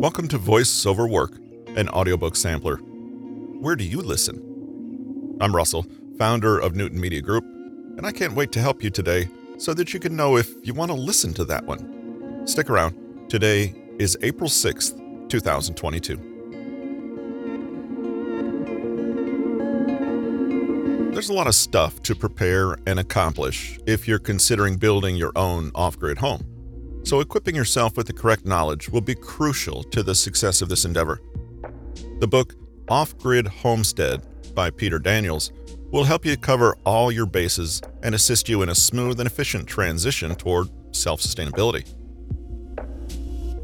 Welcome to Voice Over Work, an audiobook sampler. Where do you listen? I'm Russell, founder of Newton Media Group, and I can't wait to help you today so that you can know if you want to listen to that one. Stick around. Today is April 6th, 2022. There's a lot of stuff to prepare and accomplish if you're considering building your own off grid home. So, equipping yourself with the correct knowledge will be crucial to the success of this endeavor. The book Off Grid Homestead by Peter Daniels will help you cover all your bases and assist you in a smooth and efficient transition toward self sustainability.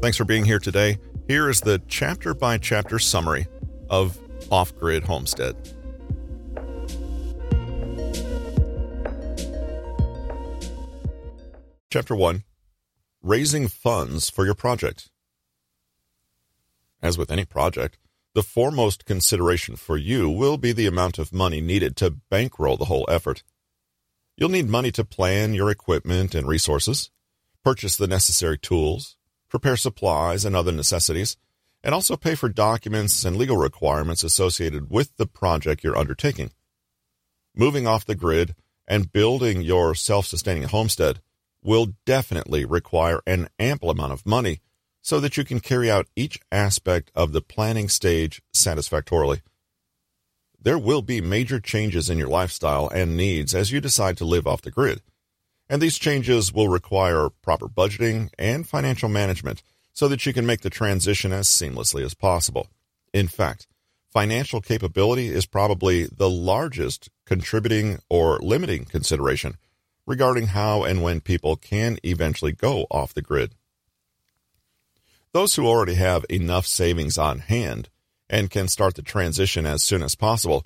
Thanks for being here today. Here is the chapter by chapter summary of Off Grid Homestead. Chapter 1 Raising Funds for Your Project. As with any project, the foremost consideration for you will be the amount of money needed to bankroll the whole effort. You'll need money to plan your equipment and resources, purchase the necessary tools, prepare supplies and other necessities, and also pay for documents and legal requirements associated with the project you're undertaking. Moving off the grid and building your self sustaining homestead will definitely require an ample amount of money so that you can carry out each aspect of the planning stage satisfactorily. There will be major changes in your lifestyle and needs as you decide to live off the grid, and these changes will require proper budgeting and financial management so that you can make the transition as seamlessly as possible. In fact, financial capability is probably the largest contributing or limiting consideration regarding how and when people can eventually go off the grid. Those who already have enough savings on hand and can start the transition as soon as possible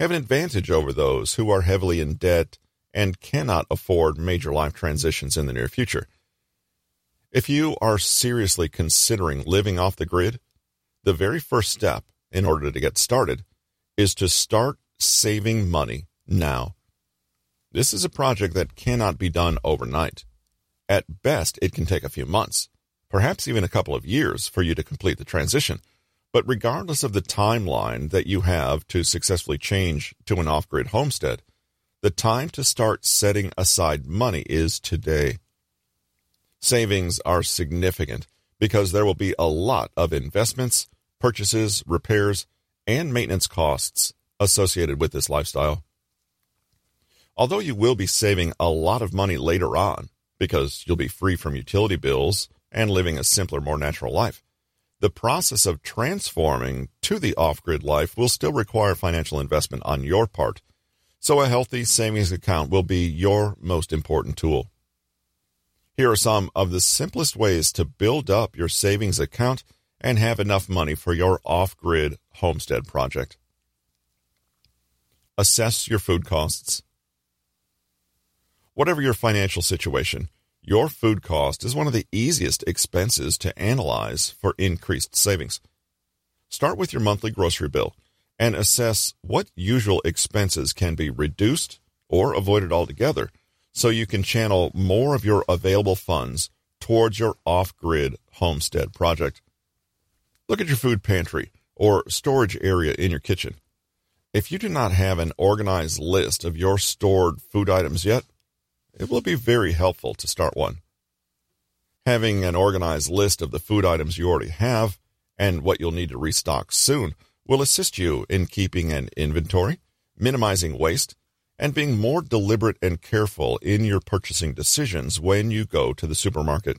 have an advantage over those who are heavily in debt and cannot afford major life transitions in the near future. If you are seriously considering living off the grid, the very first step in order to get started is to start saving money now. This is a project that cannot be done overnight. At best, it can take a few months perhaps even a couple of years for you to complete the transition. But regardless of the timeline that you have to successfully change to an off grid homestead, the time to start setting aside money is today. Savings are significant because there will be a lot of investments, purchases, repairs, and maintenance costs associated with this lifestyle. Although you will be saving a lot of money later on because you'll be free from utility bills and living a simpler, more natural life. The process of transforming to the off grid life will still require financial investment on your part, so a healthy savings account will be your most important tool. Here are some of the simplest ways to build up your savings account and have enough money for your off grid homestead project. Assess your food costs. Whatever your financial situation, your food cost is one of the easiest expenses to analyze for increased savings. Start with your monthly grocery bill and assess what usual expenses can be reduced or avoided altogether so you can channel more of your available funds towards your off grid homestead project. Look at your food pantry or storage area in your kitchen. If you do not have an organized list of your stored food items yet, it will be very helpful to start one. Having an organized list of the food items you already have and what you'll need to restock soon will assist you in keeping an inventory, minimizing waste, and being more deliberate and careful in your purchasing decisions when you go to the supermarket.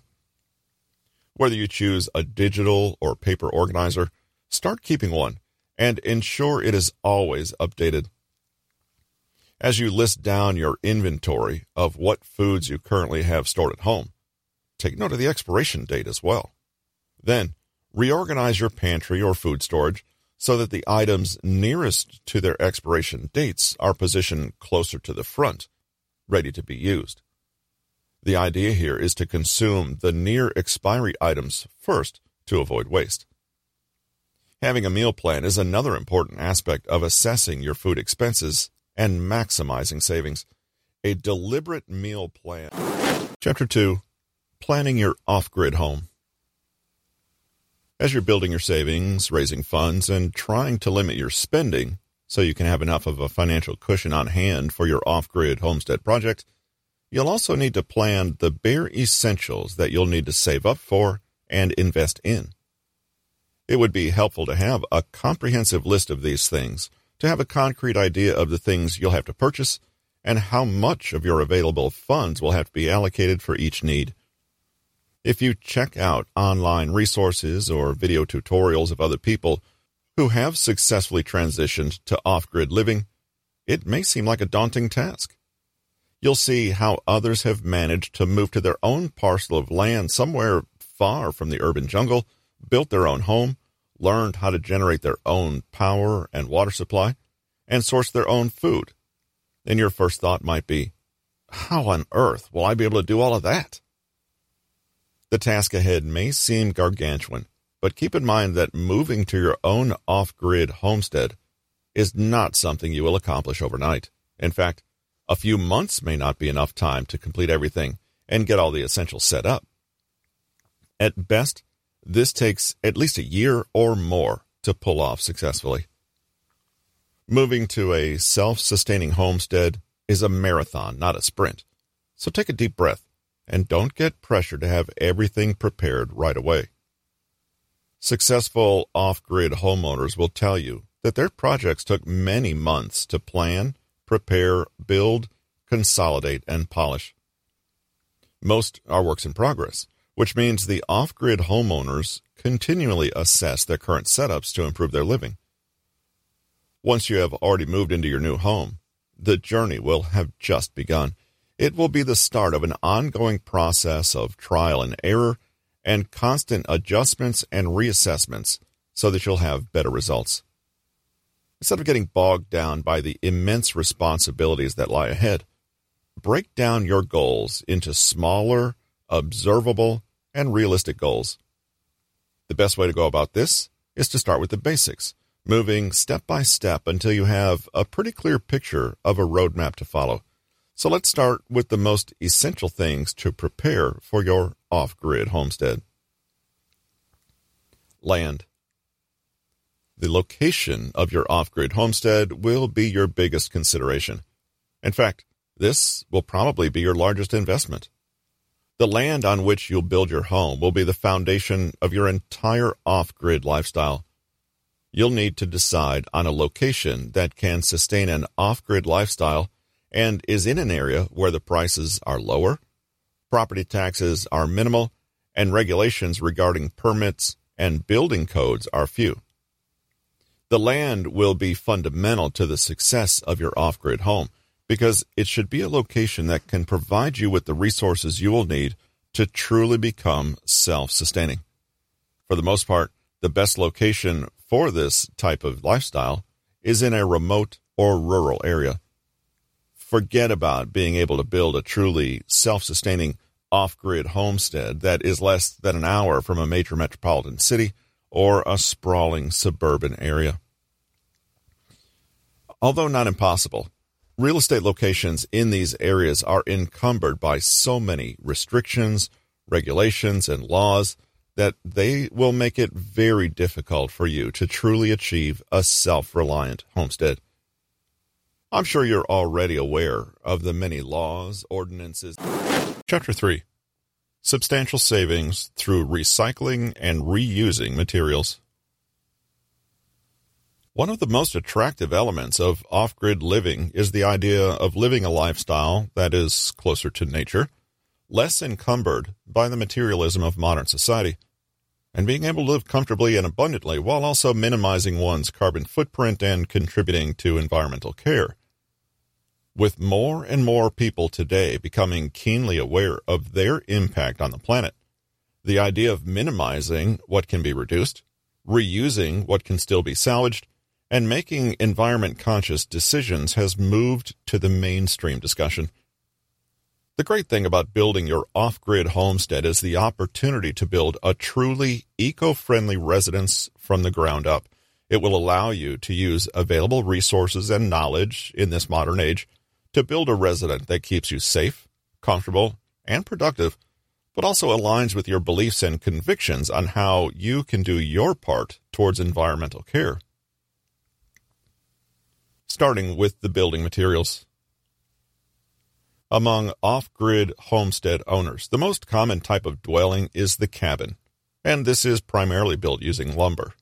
Whether you choose a digital or paper organizer, start keeping one and ensure it is always updated. As you list down your inventory of what foods you currently have stored at home, take note of the expiration date as well. Then, reorganize your pantry or food storage so that the items nearest to their expiration dates are positioned closer to the front, ready to be used. The idea here is to consume the near expiry items first to avoid waste. Having a meal plan is another important aspect of assessing your food expenses and maximizing savings. A deliberate meal plan. Chapter 2 Planning Your Off Grid Home. As you're building your savings, raising funds, and trying to limit your spending so you can have enough of a financial cushion on hand for your off grid homestead project, you'll also need to plan the bare essentials that you'll need to save up for and invest in. It would be helpful to have a comprehensive list of these things, to have a concrete idea of the things you'll have to purchase and how much of your available funds will have to be allocated for each need. If you check out online resources or video tutorials of other people who have successfully transitioned to off grid living, it may seem like a daunting task. You'll see how others have managed to move to their own parcel of land somewhere far from the urban jungle, built their own home, learned how to generate their own power and water supply, and source their own food. Then your first thought might be, how on earth will I be able to do all of that? The task ahead may seem gargantuan, but keep in mind that moving to your own off grid homestead is not something you will accomplish overnight. In fact, a few months may not be enough time to complete everything and get all the essentials set up. At best, this takes at least a year or more to pull off successfully. Moving to a self sustaining homestead is a marathon, not a sprint. So take a deep breath and don't get pressured to have everything prepared right away. Successful off grid homeowners will tell you that their projects took many months to plan, prepare, build, consolidate, and polish. Most are works in progress, which means the off grid homeowners continually assess their current setups to improve their living. Once you have already moved into your new home, the journey will have just begun it will be the start of an ongoing process of trial and error and constant adjustments and reassessments so that you'll have better results. Instead of getting bogged down by the immense responsibilities that lie ahead, break down your goals into smaller, observable, and realistic goals. The best way to go about this is to start with the basics, moving step by step until you have a pretty clear picture of a roadmap to follow. So let's start with the most essential things to prepare for your off grid homestead. Land. The location of your off grid homestead will be your biggest consideration. In fact, this will probably be your largest investment. The land on which you'll build your home will be the foundation of your entire off grid lifestyle. You'll need to decide on a location that can sustain an off grid lifestyle and is in an area where the prices are lower, property taxes are minimal, and regulations regarding permits and building codes are few. The land will be fundamental to the success of your off grid home because it should be a location that can provide you with the resources you will need to truly become self sustaining. For the most part, the best location for this type of lifestyle is in a remote or rural area forget about being able to build a truly self sustaining off grid homestead that is less than an hour from a major metropolitan city or a sprawling suburban area. Although not impossible, real estate locations in these areas are encumbered by so many restrictions, regulations, and laws that they will make it very difficult for you to truly achieve a self reliant homestead. I'm sure you're already aware of the many laws, ordinances. Chapter 3 Substantial Savings Through Recycling and Reusing Materials. One of the most attractive elements of off grid living is the idea of living a lifestyle that is closer to nature, less encumbered by the materialism of modern society, and being able to live comfortably and abundantly while also minimizing one's carbon footprint and contributing to environmental care. With more and more people today becoming keenly aware of their impact on the planet, the idea of minimizing what can be reduced, reusing what can still be salvaged, and making environment conscious decisions has moved to the mainstream discussion. The great thing about building your off grid homestead is the opportunity to build a truly eco friendly residence from the ground up. It will allow you to use available resources and knowledge in this modern age to build a residence that keeps you safe, comfortable, and productive, but also aligns with your beliefs and convictions on how you can do your part towards environmental care. Starting with the building materials. Among off grid homestead owners, the most common type of dwelling is the cabin, and this is primarily built using lumber.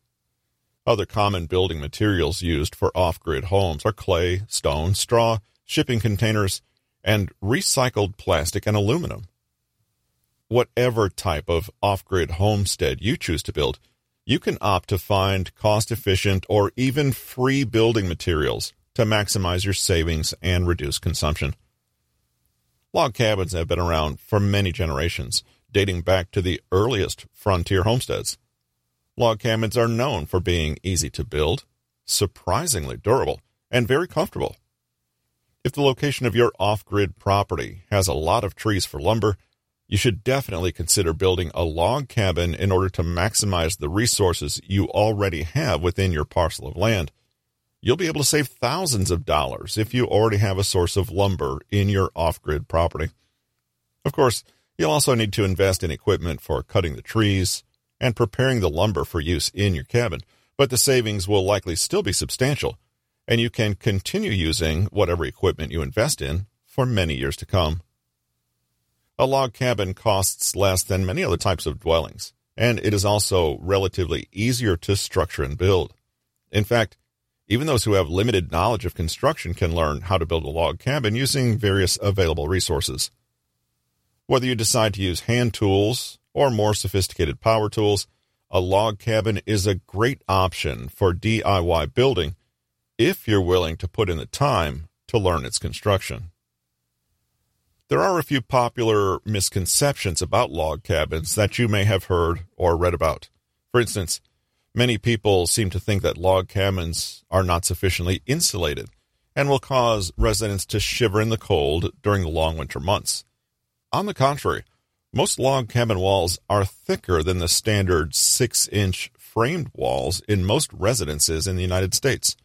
Other common building materials used for off grid homes are clay, stone, straw, shipping containers, and recycled plastic and aluminum. Whatever type of off grid homestead you choose to build, you can opt to find cost efficient or even free building materials to maximize your savings and reduce consumption. Log cabins have been around for many generations, dating back to the earliest frontier homesteads. Log cabins are known for being easy to build, surprisingly durable, and very comfortable. If the location of your off grid property has a lot of trees for lumber, you should definitely consider building a log cabin in order to maximize the resources you already have within your parcel of land. You'll be able to save thousands of dollars if you already have a source of lumber in your off grid property. Of course, you'll also need to invest in equipment for cutting the trees, and preparing the lumber for use in your cabin, but the savings will likely still be substantial, and you can continue using whatever equipment you invest in for many years to come. A log cabin costs less than many other types of dwellings, and it is also relatively easier to structure and build. In fact, even those who have limited knowledge of construction can learn how to build a log cabin using various available resources. Whether you decide to use hand tools, or more sophisticated power tools, a log cabin is a great option for DIY building if you're willing to put in the time to learn its construction. There are a few popular misconceptions about log cabins that you may have heard or read about. For instance, many people seem to think that log cabins are not sufficiently insulated and will cause residents to shiver in the cold during the long winter months. On the contrary, most log cabin walls are thicker than the standard 6 inch framed walls in most residences in the United States.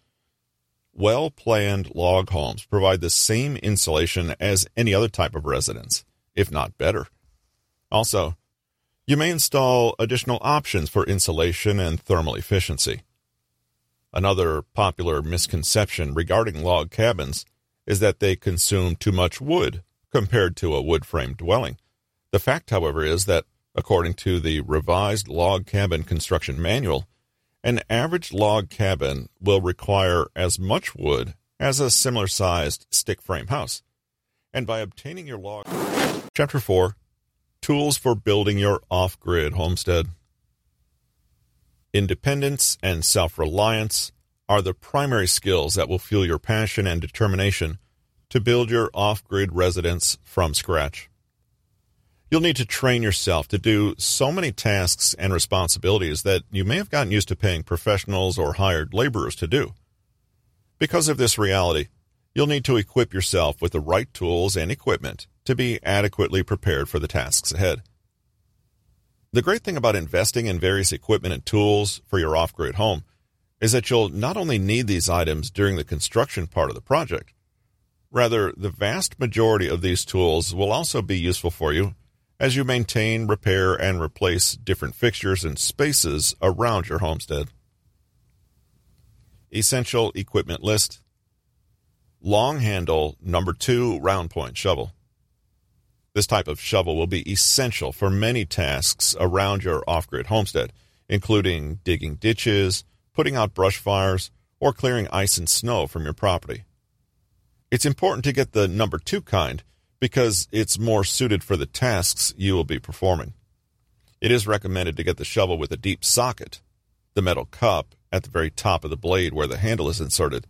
Well planned log homes provide the same insulation as any other type of residence, if not better. Also, you may install additional options for insulation and thermal efficiency. Another popular misconception regarding log cabins is that they consume too much wood compared to a wood frame dwelling. The fact, however, is that, according to the revised log cabin construction manual, an average log cabin will require as much wood as a similar sized stick frame house. And by obtaining your log. Chapter 4 Tools for Building Your Off Grid Homestead. Independence and self reliance are the primary skills that will fuel your passion and determination to build your off grid residence from scratch. You'll need to train yourself to do so many tasks and responsibilities that you may have gotten used to paying professionals or hired laborers to do. Because of this reality, you'll need to equip yourself with the right tools and equipment to be adequately prepared for the tasks ahead. The great thing about investing in various equipment and tools for your off grid home is that you'll not only need these items during the construction part of the project, rather, the vast majority of these tools will also be useful for you as you maintain, repair, and replace different fixtures and spaces around your homestead. Essential equipment list Long handle number two round point shovel. This type of shovel will be essential for many tasks around your off grid homestead, including digging ditches, putting out brush fires, or clearing ice and snow from your property. It's important to get the number two kind because it's more suited for the tasks you will be performing. It is recommended to get the shovel with a deep socket, the metal cup at the very top of the blade where the handle is inserted.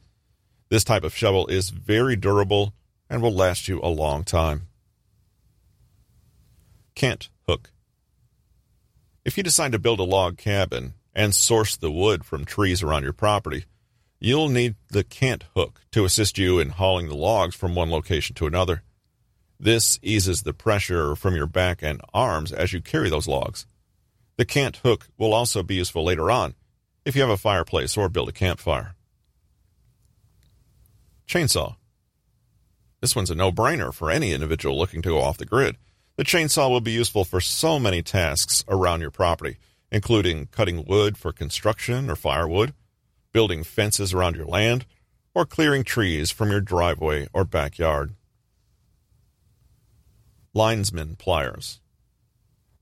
This type of shovel is very durable and will last you a long time. Cant hook. If you decide to build a log cabin and source the wood from trees around your property, you'll need the cant hook to assist you in hauling the logs from one location to another. This eases the pressure from your back and arms as you carry those logs. The cant hook will also be useful later on if you have a fireplace or build a campfire. Chainsaw. This one's a no brainer for any individual looking to go off the grid. The chainsaw will be useful for so many tasks around your property, including cutting wood for construction or firewood, building fences around your land, or clearing trees from your driveway or backyard. Linesman pliers.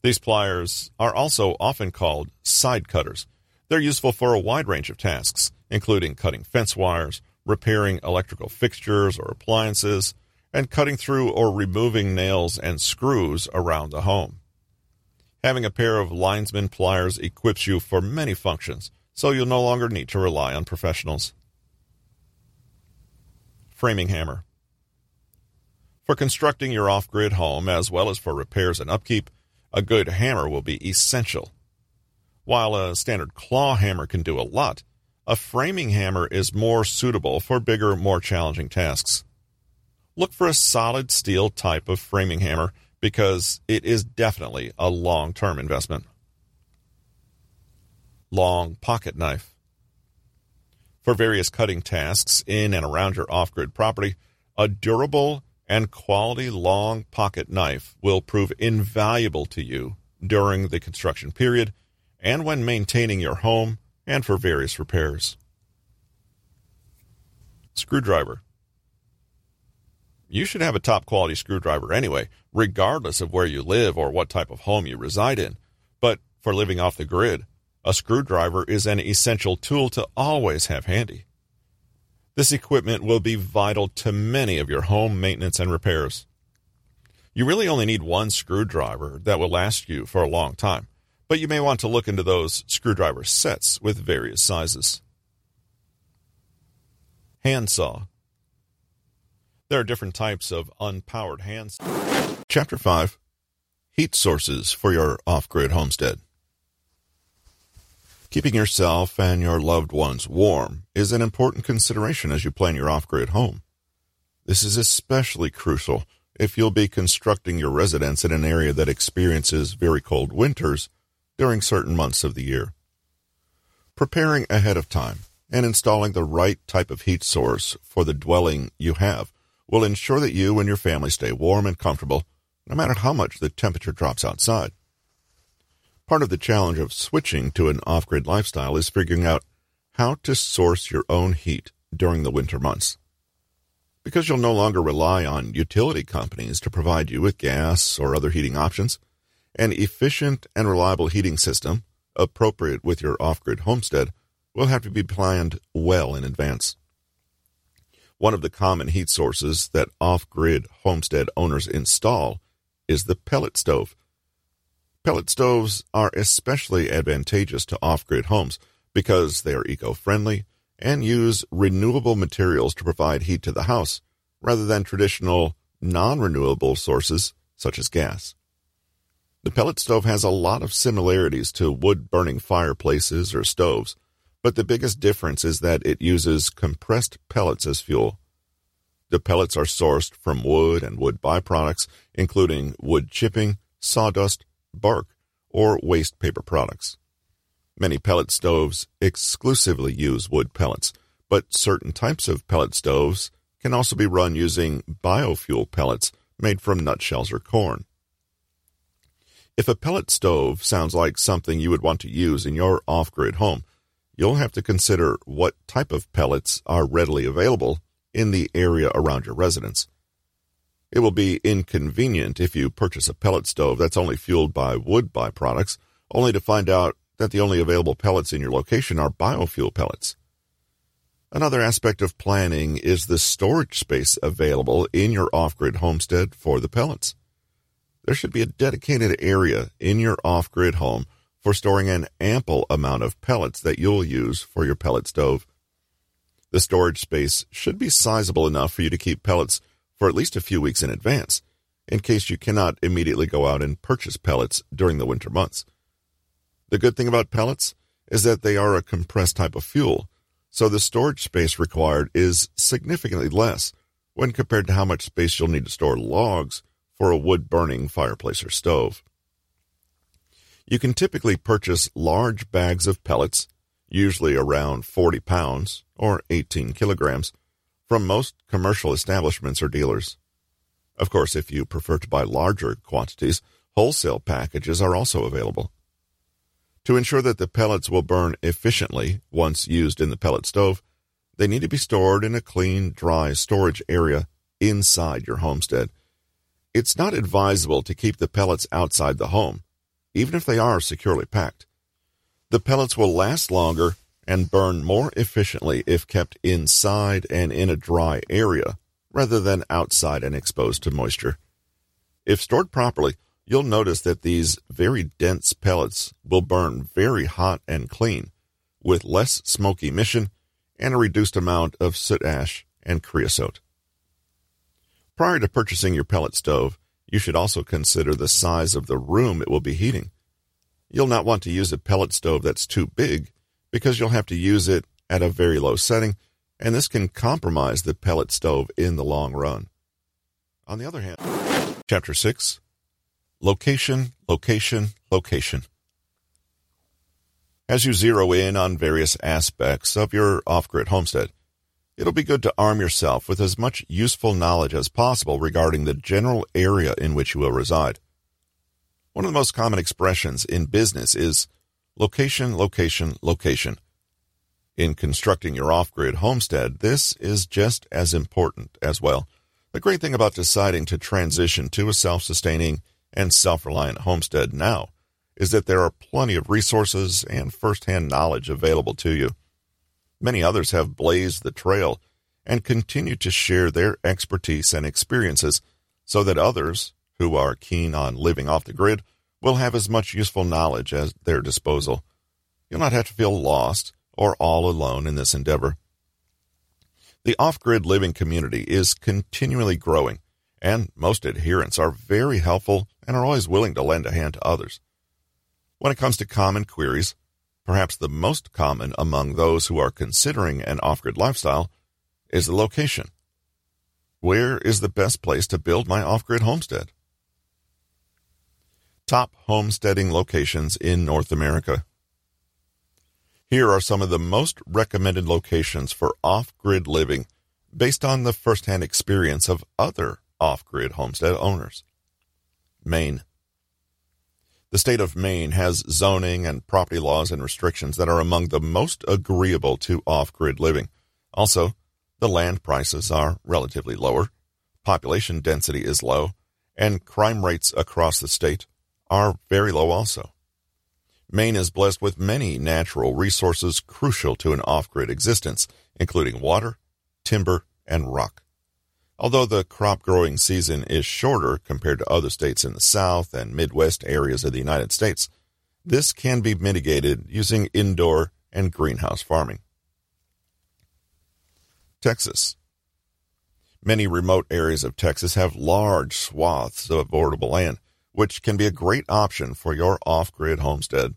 These pliers are also often called side cutters. They're useful for a wide range of tasks, including cutting fence wires, repairing electrical fixtures or appliances, and cutting through or removing nails and screws around the home. Having a pair of linesman pliers equips you for many functions, so you'll no longer need to rely on professionals. Framing hammer. For constructing your off grid home, as well as for repairs and upkeep, a good hammer will be essential. While a standard claw hammer can do a lot, a framing hammer is more suitable for bigger, more challenging tasks. Look for a solid steel type of framing hammer because it is definitely a long term investment. Long pocket knife. For various cutting tasks in and around your off grid property, a durable and quality long pocket knife will prove invaluable to you during the construction period and when maintaining your home and for various repairs. Screwdriver. You should have a top quality screwdriver anyway, regardless of where you live or what type of home you reside in. But for living off the grid, a screwdriver is an essential tool to always have handy. This equipment will be vital to many of your home maintenance and repairs. You really only need one screwdriver that will last you for a long time, but you may want to look into those screwdriver sets with various sizes. Handsaw there are different types of unpowered hands. Chapter 5 Heat Sources for Your Off Grid Homestead. Keeping yourself and your loved ones warm is an important consideration as you plan your off grid home. This is especially crucial if you'll be constructing your residence in an area that experiences very cold winters during certain months of the year. Preparing ahead of time and installing the right type of heat source for the dwelling you have will ensure that you and your family stay warm and comfortable no matter how much the temperature drops outside. Part of the challenge of switching to an off grid lifestyle is figuring out how to source your own heat during the winter months. Because you'll no longer rely on utility companies to provide you with gas or other heating options, an efficient and reliable heating system, appropriate with your off grid homestead, will have to be planned well in advance. One of the common heat sources that off grid homestead owners install is the pellet stove. Pellet stoves are especially advantageous to off grid homes because they are eco friendly and use renewable materials to provide heat to the house rather than traditional non renewable sources such as gas. The pellet stove has a lot of similarities to wood burning fireplaces or stoves but the biggest difference is that it uses compressed pellets as fuel. The pellets are sourced from wood and wood byproducts, including wood chipping, sawdust, bark, or waste paper products. Many pellet stoves exclusively use wood pellets, but certain types of pellet stoves can also be run using biofuel pellets made from nutshells or corn. If a pellet stove sounds like something you would want to use in your off grid home, you'll have to consider what type of pellets are readily available in the area around your residence. It will be inconvenient if you purchase a pellet stove that's only fueled by wood byproducts, only to find out that the only available pellets in your location are biofuel pellets. Another aspect of planning is the storage space available in your off grid homestead for the pellets. There should be a dedicated area in your off grid home for storing an ample amount of pellets that you'll use for your pellet stove. The storage space should be sizable enough for you to keep pellets for at least a few weeks in advance, in case you cannot immediately go out and purchase pellets during the winter months. The good thing about pellets is that they are a compressed type of fuel, so the storage space required is significantly less when compared to how much space you'll need to store logs for a wood burning fireplace or stove. You can typically purchase large bags of pellets, usually around 40 pounds or 18 kilograms, from most commercial establishments or dealers. Of course, if you prefer to buy larger quantities, wholesale packages are also available. To ensure that the pellets will burn efficiently once used in the pellet stove, they need to be stored in a clean, dry storage area inside your homestead. It's not advisable to keep the pellets outside the home, even if they are securely packed. The pellets will last longer and burn more efficiently if kept inside and in a dry area rather than outside and exposed to moisture. If stored properly, you'll notice that these very dense pellets will burn very hot and clean, with less smoke emission and a reduced amount of soot ash and creosote. Prior to purchasing your pellet stove, you should also consider the size of the room it will be heating. You'll not want to use a pellet stove that's too big because you'll have to use it at a very low setting, and this can compromise the pellet stove in the long run. On the other hand, Chapter 6 Location, Location, Location. As you zero in on various aspects of your off grid homestead, it'll be good to arm yourself with as much useful knowledge as possible regarding the general area in which you will reside. One of the most common expressions in business is location, location, location. In constructing your off grid homestead, this is just as important as well. The great thing about deciding to transition to a self sustaining and self reliant homestead now is that there are plenty of resources and first hand knowledge available to you. Many others have blazed the trail and continue to share their expertise and experiences so that others who are keen on living off the grid will have as much useful knowledge at their disposal. You'll not have to feel lost or all alone in this endeavor. The off grid living community is continually growing, and most adherents are very helpful and are always willing to lend a hand to others. When it comes to common queries, perhaps the most common among those who are considering an off grid lifestyle is the location. Where is the best place to build my off grid homestead? Top homesteading locations in North America. Here are some of the most recommended locations for off grid living based on the firsthand experience of other off grid homestead owners. Maine. The state of Maine has zoning and property laws and restrictions that are among the most agreeable to off grid living. Also, the land prices are relatively lower, population density is low, and crime rates across the state are very low also. Maine is blessed with many natural resources crucial to an off-grid existence, including water, timber, and rock. Although the crop growing season is shorter compared to other states in the South and Midwest areas of the United States, this can be mitigated using indoor and greenhouse farming. Texas. Many remote areas of Texas have large swaths of arable land, which can be a great option for your off grid homestead.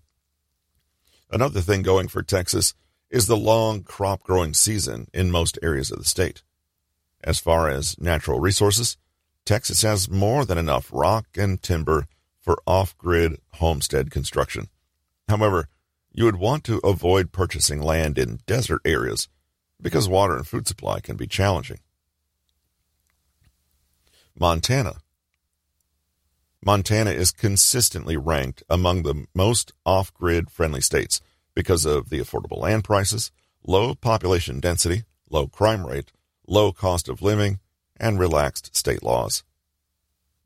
Another thing going for Texas is the long crop growing season in most areas of the state. As far as natural resources, Texas has more than enough rock and timber for off grid homestead construction. However, you would want to avoid purchasing land in desert areas because water and food supply can be challenging. Montana Montana is consistently ranked among the most off grid friendly states because of the affordable land prices, low population density, low crime rate, low cost of living, and relaxed state laws.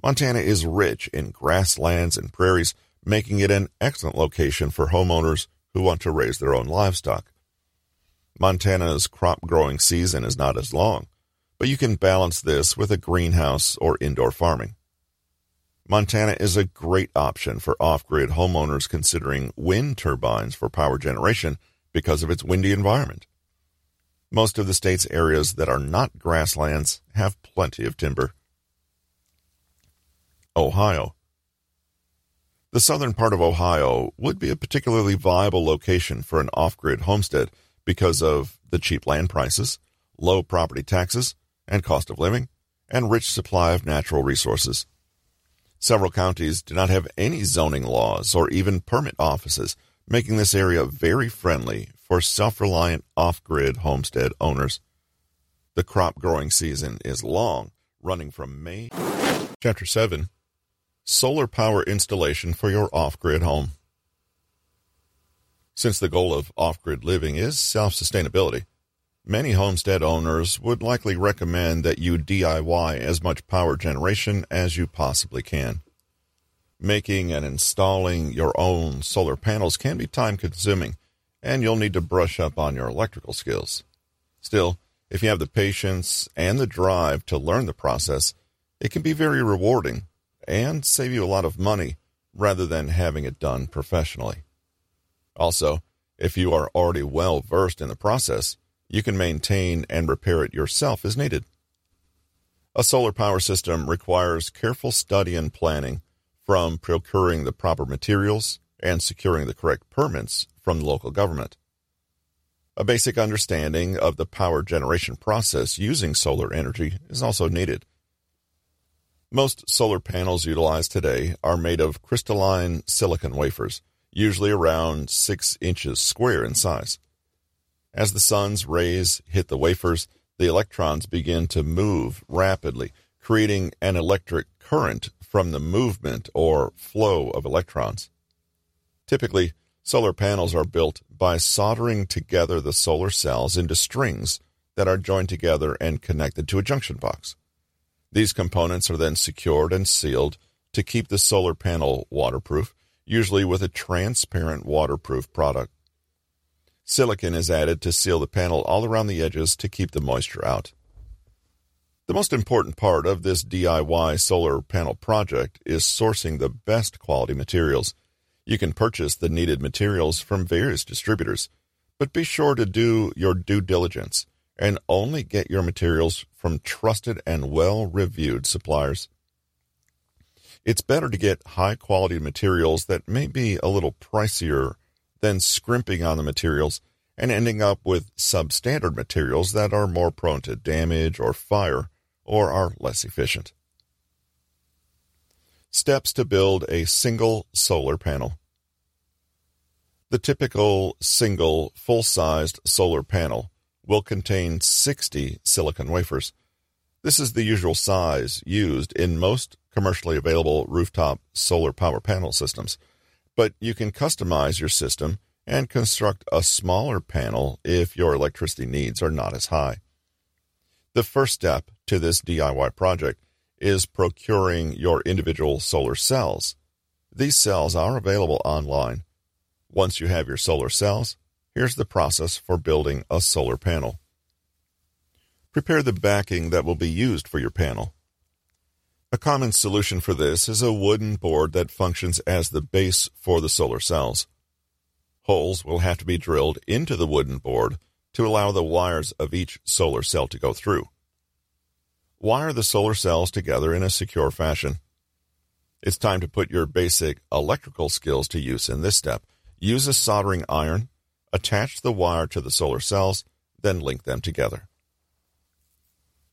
Montana is rich in grasslands and prairies, making it an excellent location for homeowners who want to raise their own livestock. Montana's crop growing season is not as long, but you can balance this with a greenhouse or indoor farming. Montana is a great option for off grid homeowners considering wind turbines for power generation because of its windy environment. Most of the state's areas that are not grasslands have plenty of timber. Ohio. The southern part of Ohio would be a particularly viable location for an off grid homestead because of the cheap land prices, low property taxes and cost of living, and rich supply of natural resources. Several counties do not have any zoning laws or even permit offices, making this area very friendly for self reliant off grid homestead owners. The crop growing season is long, running from May. Chapter 7 Solar Power Installation for Your Off Grid Home. Since the goal of off grid living is self sustainability, many homestead owners would likely recommend that you DIY as much power generation as you possibly can. Making and installing your own solar panels can be time consuming, and you'll need to brush up on your electrical skills. Still, if you have the patience and the drive to learn the process, it can be very rewarding and save you a lot of money rather than having it done professionally. Also, if you are already well versed in the process, you can maintain and repair it yourself as needed. A solar power system requires careful study and planning from procuring the proper materials and securing the correct permits from the local government. A basic understanding of the power generation process using solar energy is also needed. Most solar panels utilized today are made of crystalline silicon wafers usually around 6 inches square in size. As the sun's rays hit the wafers, the electrons begin to move rapidly, creating an electric current from the movement or flow of electrons. Typically, solar panels are built by soldering together the solar cells into strings that are joined together and connected to a junction box. These components are then secured and sealed to keep the solar panel waterproof usually with a transparent waterproof product. Silicon is added to seal the panel all around the edges to keep the moisture out. The most important part of this DIY solar panel project is sourcing the best quality materials. You can purchase the needed materials from various distributors, but be sure to do your due diligence and only get your materials from trusted and well reviewed suppliers. It's better to get high quality materials that may be a little pricier than scrimping on the materials and ending up with substandard materials that are more prone to damage or fire or are less efficient. Steps to build a single solar panel. The typical single full sized solar panel will contain 60 silicon wafers. This is the usual size used in most commercially available rooftop solar power panel systems, but you can customize your system and construct a smaller panel if your electricity needs are not as high. The first step to this DIY project is procuring your individual solar cells. These cells are available online. Once you have your solar cells, here's the process for building a solar panel. Prepare the backing that will be used for your panel. A common solution for this is a wooden board that functions as the base for the solar cells. Holes will have to be drilled into the wooden board to allow the wires of each solar cell to go through. Wire the solar cells together in a secure fashion. It's time to put your basic electrical skills to use in this step. Use a soldering iron, attach the wire to the solar cells, then link them together.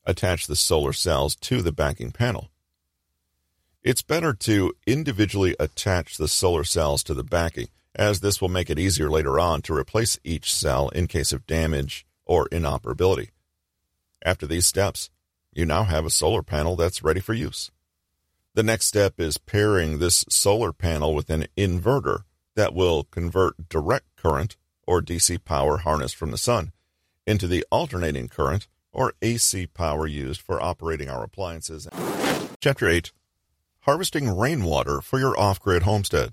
Attach the solar cells to the backing panel. It's better to individually attach the solar cells to the backing, as this will make it easier later on to replace each cell in case of damage or inoperability. After these steps, you now have a solar panel that's ready for use. The next step is pairing this solar panel with an inverter that will convert direct current or DC power harnessed from the sun into the alternating current or AC power used for operating our appliances. Chapter 8 harvesting rainwater for your off grid homestead.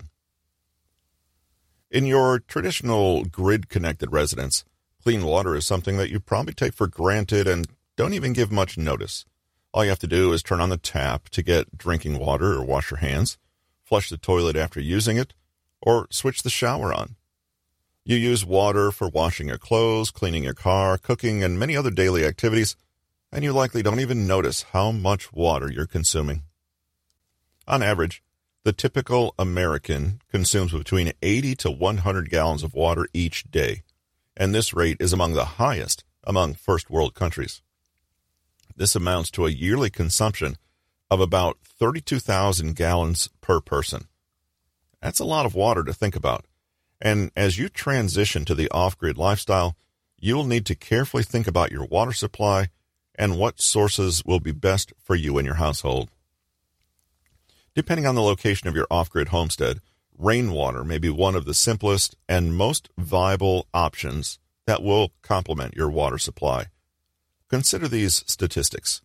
In your traditional grid connected residence, clean water is something that you probably take for granted and don't even give much notice. All you have to do is turn on the tap to get drinking water or wash your hands, flush the toilet after using it, or switch the shower on. You use water for washing your clothes, cleaning your car, cooking, and many other daily activities, and you likely don't even notice how much water you're consuming. On average, the typical American consumes between 80 to 100 gallons of water each day, and this rate is among the highest among first world countries. This amounts to a yearly consumption of about 32,000 gallons per person. That's a lot of water to think about. And as you transition to the off grid lifestyle, you will need to carefully think about your water supply and what sources will be best for you and your household. Depending on the location of your off grid homestead, rainwater may be one of the simplest and most viable options that will complement your water supply. Consider these statistics.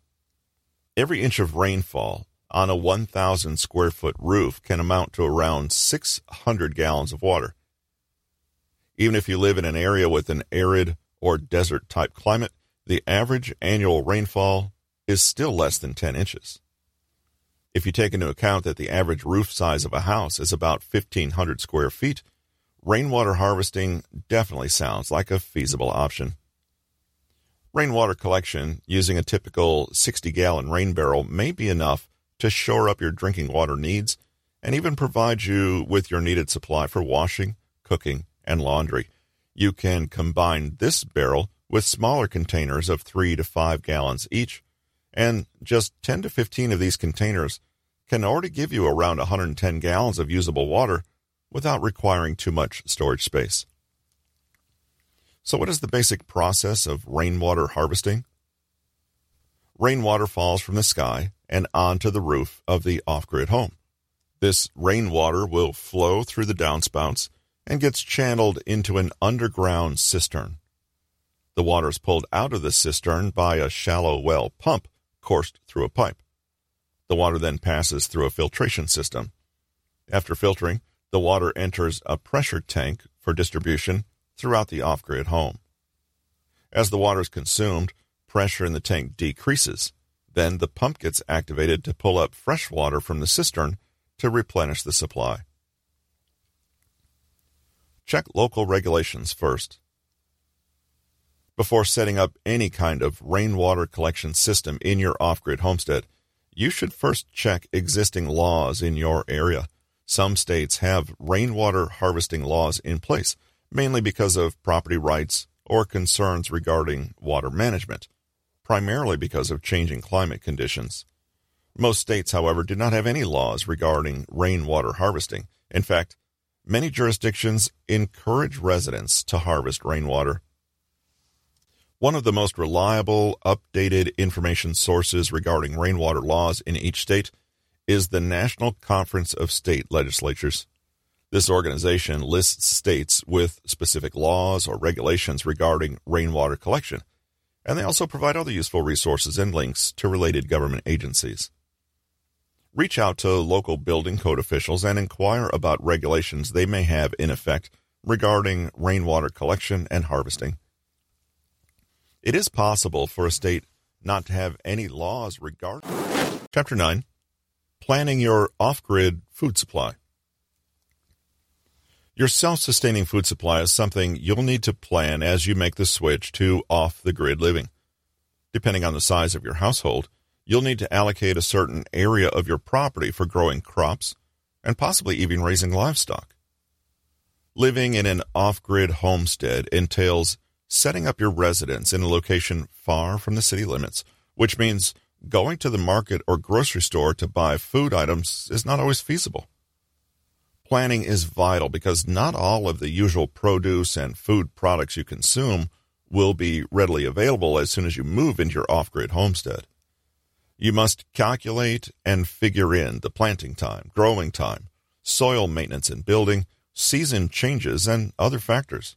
Every inch of rainfall on a 1,000 square foot roof can amount to around 600 gallons of water. Even if you live in an area with an arid or desert type climate, the average annual rainfall is still less than 10 inches. If you take into account that the average roof size of a house is about 1,500 square feet, rainwater harvesting definitely sounds like a feasible option. Rainwater collection using a typical 60 gallon rain barrel may be enough to shore up your drinking water needs and even provide you with your needed supply for washing, cooking, and laundry. You can combine this barrel with smaller containers of 3 to 5 gallons each, and just 10 to 15 of these containers can already give you around 110 gallons of usable water without requiring too much storage space. So, what is the basic process of rainwater harvesting? Rainwater falls from the sky and onto the roof of the off grid home. This rainwater will flow through the downspouts and gets channeled into an underground cistern. The water is pulled out of the cistern by a shallow well pump coursed through a pipe. The water then passes through a filtration system. After filtering, the water enters a pressure tank for distribution throughout the off grid home. As the water is consumed, pressure in the tank decreases. Then the pump gets activated to pull up fresh water from the cistern to replenish the supply. Check local regulations first. Before setting up any kind of rainwater collection system in your off grid homestead, you should first check existing laws in your area. Some states have rainwater harvesting laws in place, mainly because of property rights or concerns regarding water management, primarily because of changing climate conditions. Most states, however, do not have any laws regarding rainwater harvesting. In fact, many jurisdictions encourage residents to harvest rainwater one of the most reliable, updated information sources regarding rainwater laws in each state is the National Conference of State Legislatures. This organization lists states with specific laws or regulations regarding rainwater collection, and they also provide other useful resources and links to related government agencies. Reach out to local building code officials and inquire about regulations they may have in effect regarding rainwater collection and harvesting. It is possible for a state not to have any laws regarding. Chapter 9 Planning Your Off Grid Food Supply. Your self sustaining food supply is something you'll need to plan as you make the switch to off the grid living. Depending on the size of your household, you'll need to allocate a certain area of your property for growing crops and possibly even raising livestock. Living in an off grid homestead entails setting up your residence in a location far from the city limits, which means going to the market or grocery store to buy food items is not always feasible. Planning is vital because not all of the usual produce and food products you consume will be readily available as soon as you move into your off grid homestead. You must calculate and figure in the planting time, growing time, soil maintenance and building, season changes, and other factors.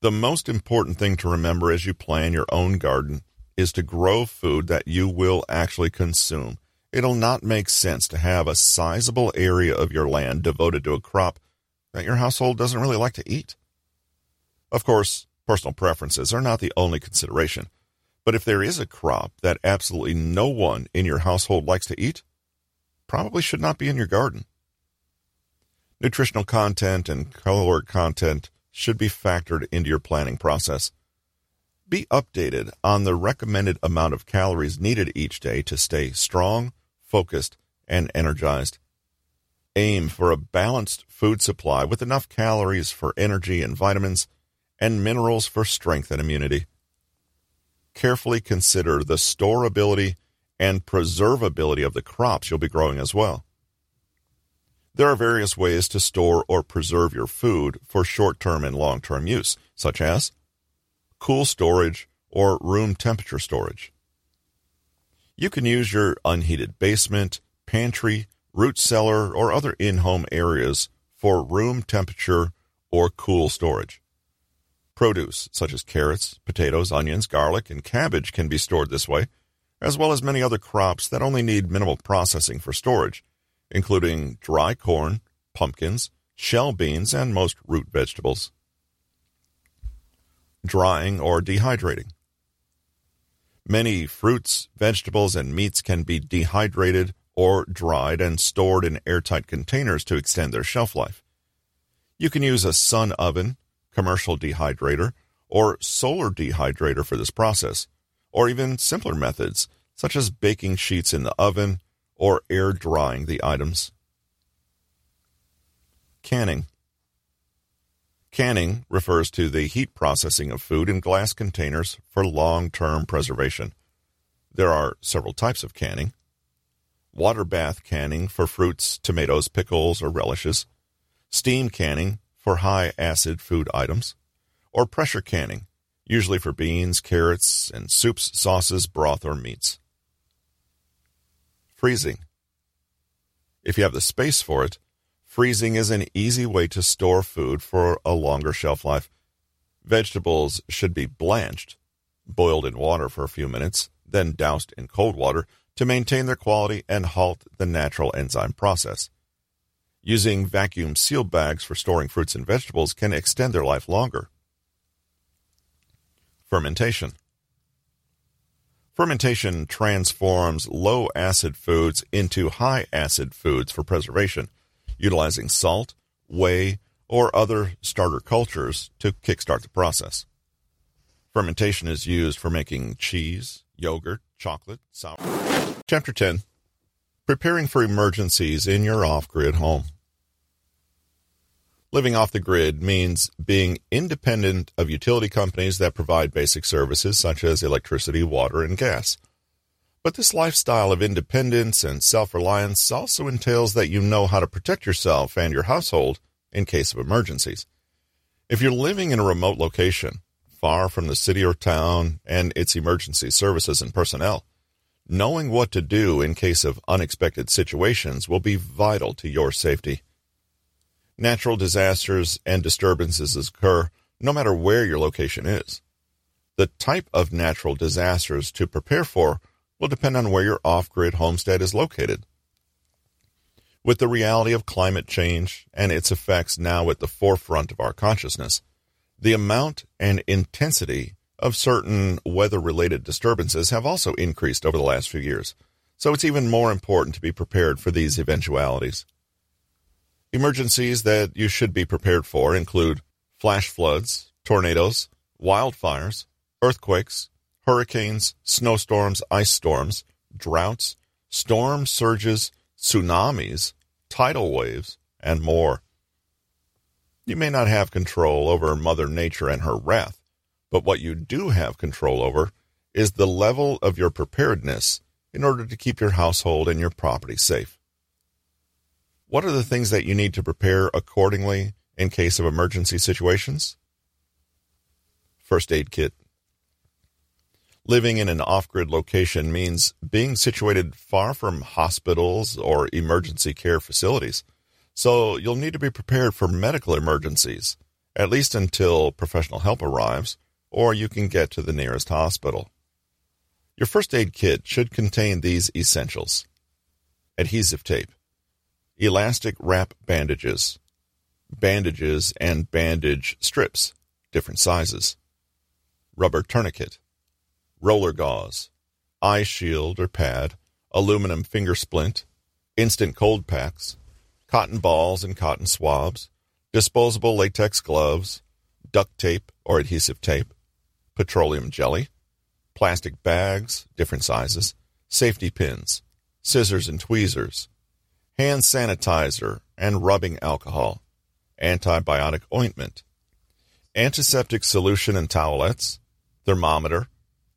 The most important thing to remember as you plan your own garden is to grow food that you will actually consume. It'll not make sense to have a sizable area of your land devoted to a crop that your household doesn't really like to eat. Of course, personal preferences are not the only consideration, but if there is a crop that absolutely no one in your household likes to eat, probably should not be in your garden. Nutritional content and caloric content should be factored into your planning process. Be updated on the recommended amount of calories needed each day to stay strong, focused, and energized. Aim for a balanced food supply with enough calories for energy and vitamins and minerals for strength and immunity. Carefully consider the storability and preservability of the crops you'll be growing as well. There are various ways to store or preserve your food for short term and long term use, such as cool storage or room temperature storage. You can use your unheated basement, pantry, root cellar, or other in home areas for room temperature or cool storage. Produce, such as carrots, potatoes, onions, garlic, and cabbage, can be stored this way, as well as many other crops that only need minimal processing for storage, including dry corn, pumpkins, shell beans, and most root vegetables. Drying or dehydrating. Many fruits, vegetables, and meats can be dehydrated or dried and stored in airtight containers to extend their shelf life. You can use a sun oven, commercial dehydrator, or solar dehydrator for this process, or even simpler methods such as baking sheets in the oven or air drying the items. Canning. Canning refers to the heat processing of food in glass containers for long term preservation. There are several types of canning water bath canning for fruits, tomatoes, pickles, or relishes, steam canning for high acid food items, or pressure canning, usually for beans, carrots, and soups, sauces, broth, or meats. Freezing. If you have the space for it, freezing is an easy way to store food for a longer shelf life. Vegetables should be blanched, boiled in water for a few minutes, then doused in cold water to maintain their quality and halt the natural enzyme process. Using vacuum sealed bags for storing fruits and vegetables can extend their life longer. Fermentation. Fermentation transforms low acid foods into high acid foods for preservation, utilizing salt, whey, or other starter cultures to kickstart the process. Fermentation is used for making cheese, yogurt, chocolate, sour. Chapter 10 Preparing for Emergencies in Your Off Grid Home. Living off the grid means being independent of utility companies that provide basic services such as electricity, water, and gas. But this lifestyle of independence and self reliance also entails that you know how to protect yourself and your household in case of emergencies. If you're living in a remote location, far from the city or town and its emergency services and personnel. Knowing what to do in case of unexpected situations will be vital to your safety. Natural disasters and disturbances occur no matter where your location is. The type of natural disasters to prepare for will depend on where your off grid homestead is located. With the reality of climate change and its effects now at the forefront of our consciousness, the amount and intensity of certain weather related disturbances have also increased over the last few years, so it's even more important to be prepared for these eventualities. Emergencies that you should be prepared for include flash floods, tornadoes, wildfires, earthquakes, hurricanes, snowstorms, ice storms, droughts, storm surges, tsunamis, tidal waves, and more. You may not have control over Mother Nature and her wrath, but what you do have control over is the level of your preparedness in order to keep your household and your property safe. What are the things that you need to prepare accordingly in case of emergency situations? First aid kit. Living in an off grid location means being situated far from hospitals or emergency care facilities. So you'll need to be prepared for medical emergencies, at least until professional help arrives, or you can get to the nearest hospital. Your first aid kit should contain these essentials adhesive tape, elastic wrap bandages, bandages and bandage strips, different sizes, rubber tourniquet, roller gauze, eye shield or pad, aluminum finger splint, instant cold packs, cotton balls and cotton swabs, disposable latex gloves, duct tape or adhesive tape, petroleum jelly, plastic bags, different sizes, safety pins, scissors and tweezers, hand sanitizer and rubbing alcohol, antibiotic ointment, antiseptic solution and towelettes, thermometer,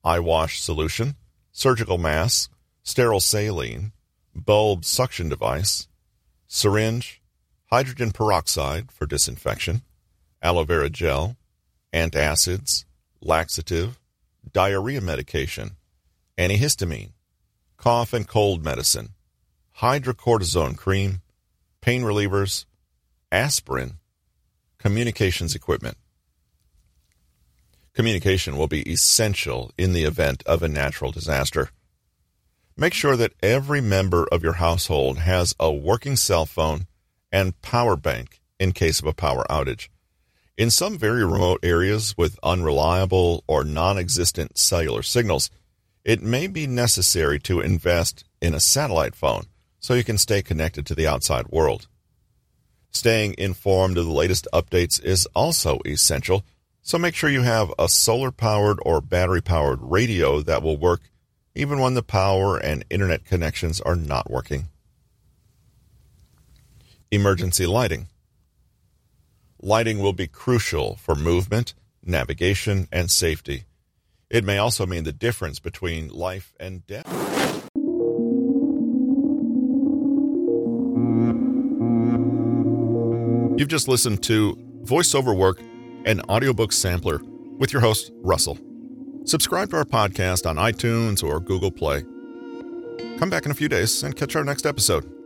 eye wash solution, surgical mask, sterile saline, bulb suction device, syringe, hydrogen peroxide for disinfection, aloe vera gel, antacids, laxative, diarrhea medication, antihistamine, cough and cold medicine, hydrocortisone cream, pain relievers, aspirin, communications equipment. Communication will be essential in the event of a natural disaster. Make sure that every member of your household has a working cell phone and power bank in case of a power outage. In some very remote areas with unreliable or non existent cellular signals, it may be necessary to invest in a satellite phone so you can stay connected to the outside world. Staying informed of the latest updates is also essential, so make sure you have a solar powered or battery powered radio that will work even when the power and internet connections are not working. Emergency lighting. Lighting will be crucial for movement, navigation, and safety. It may also mean the difference between life and death. You've just listened to voiceover work and audiobook sampler with your host, Russell. Subscribe to our podcast on iTunes or Google Play. Come back in a few days and catch our next episode.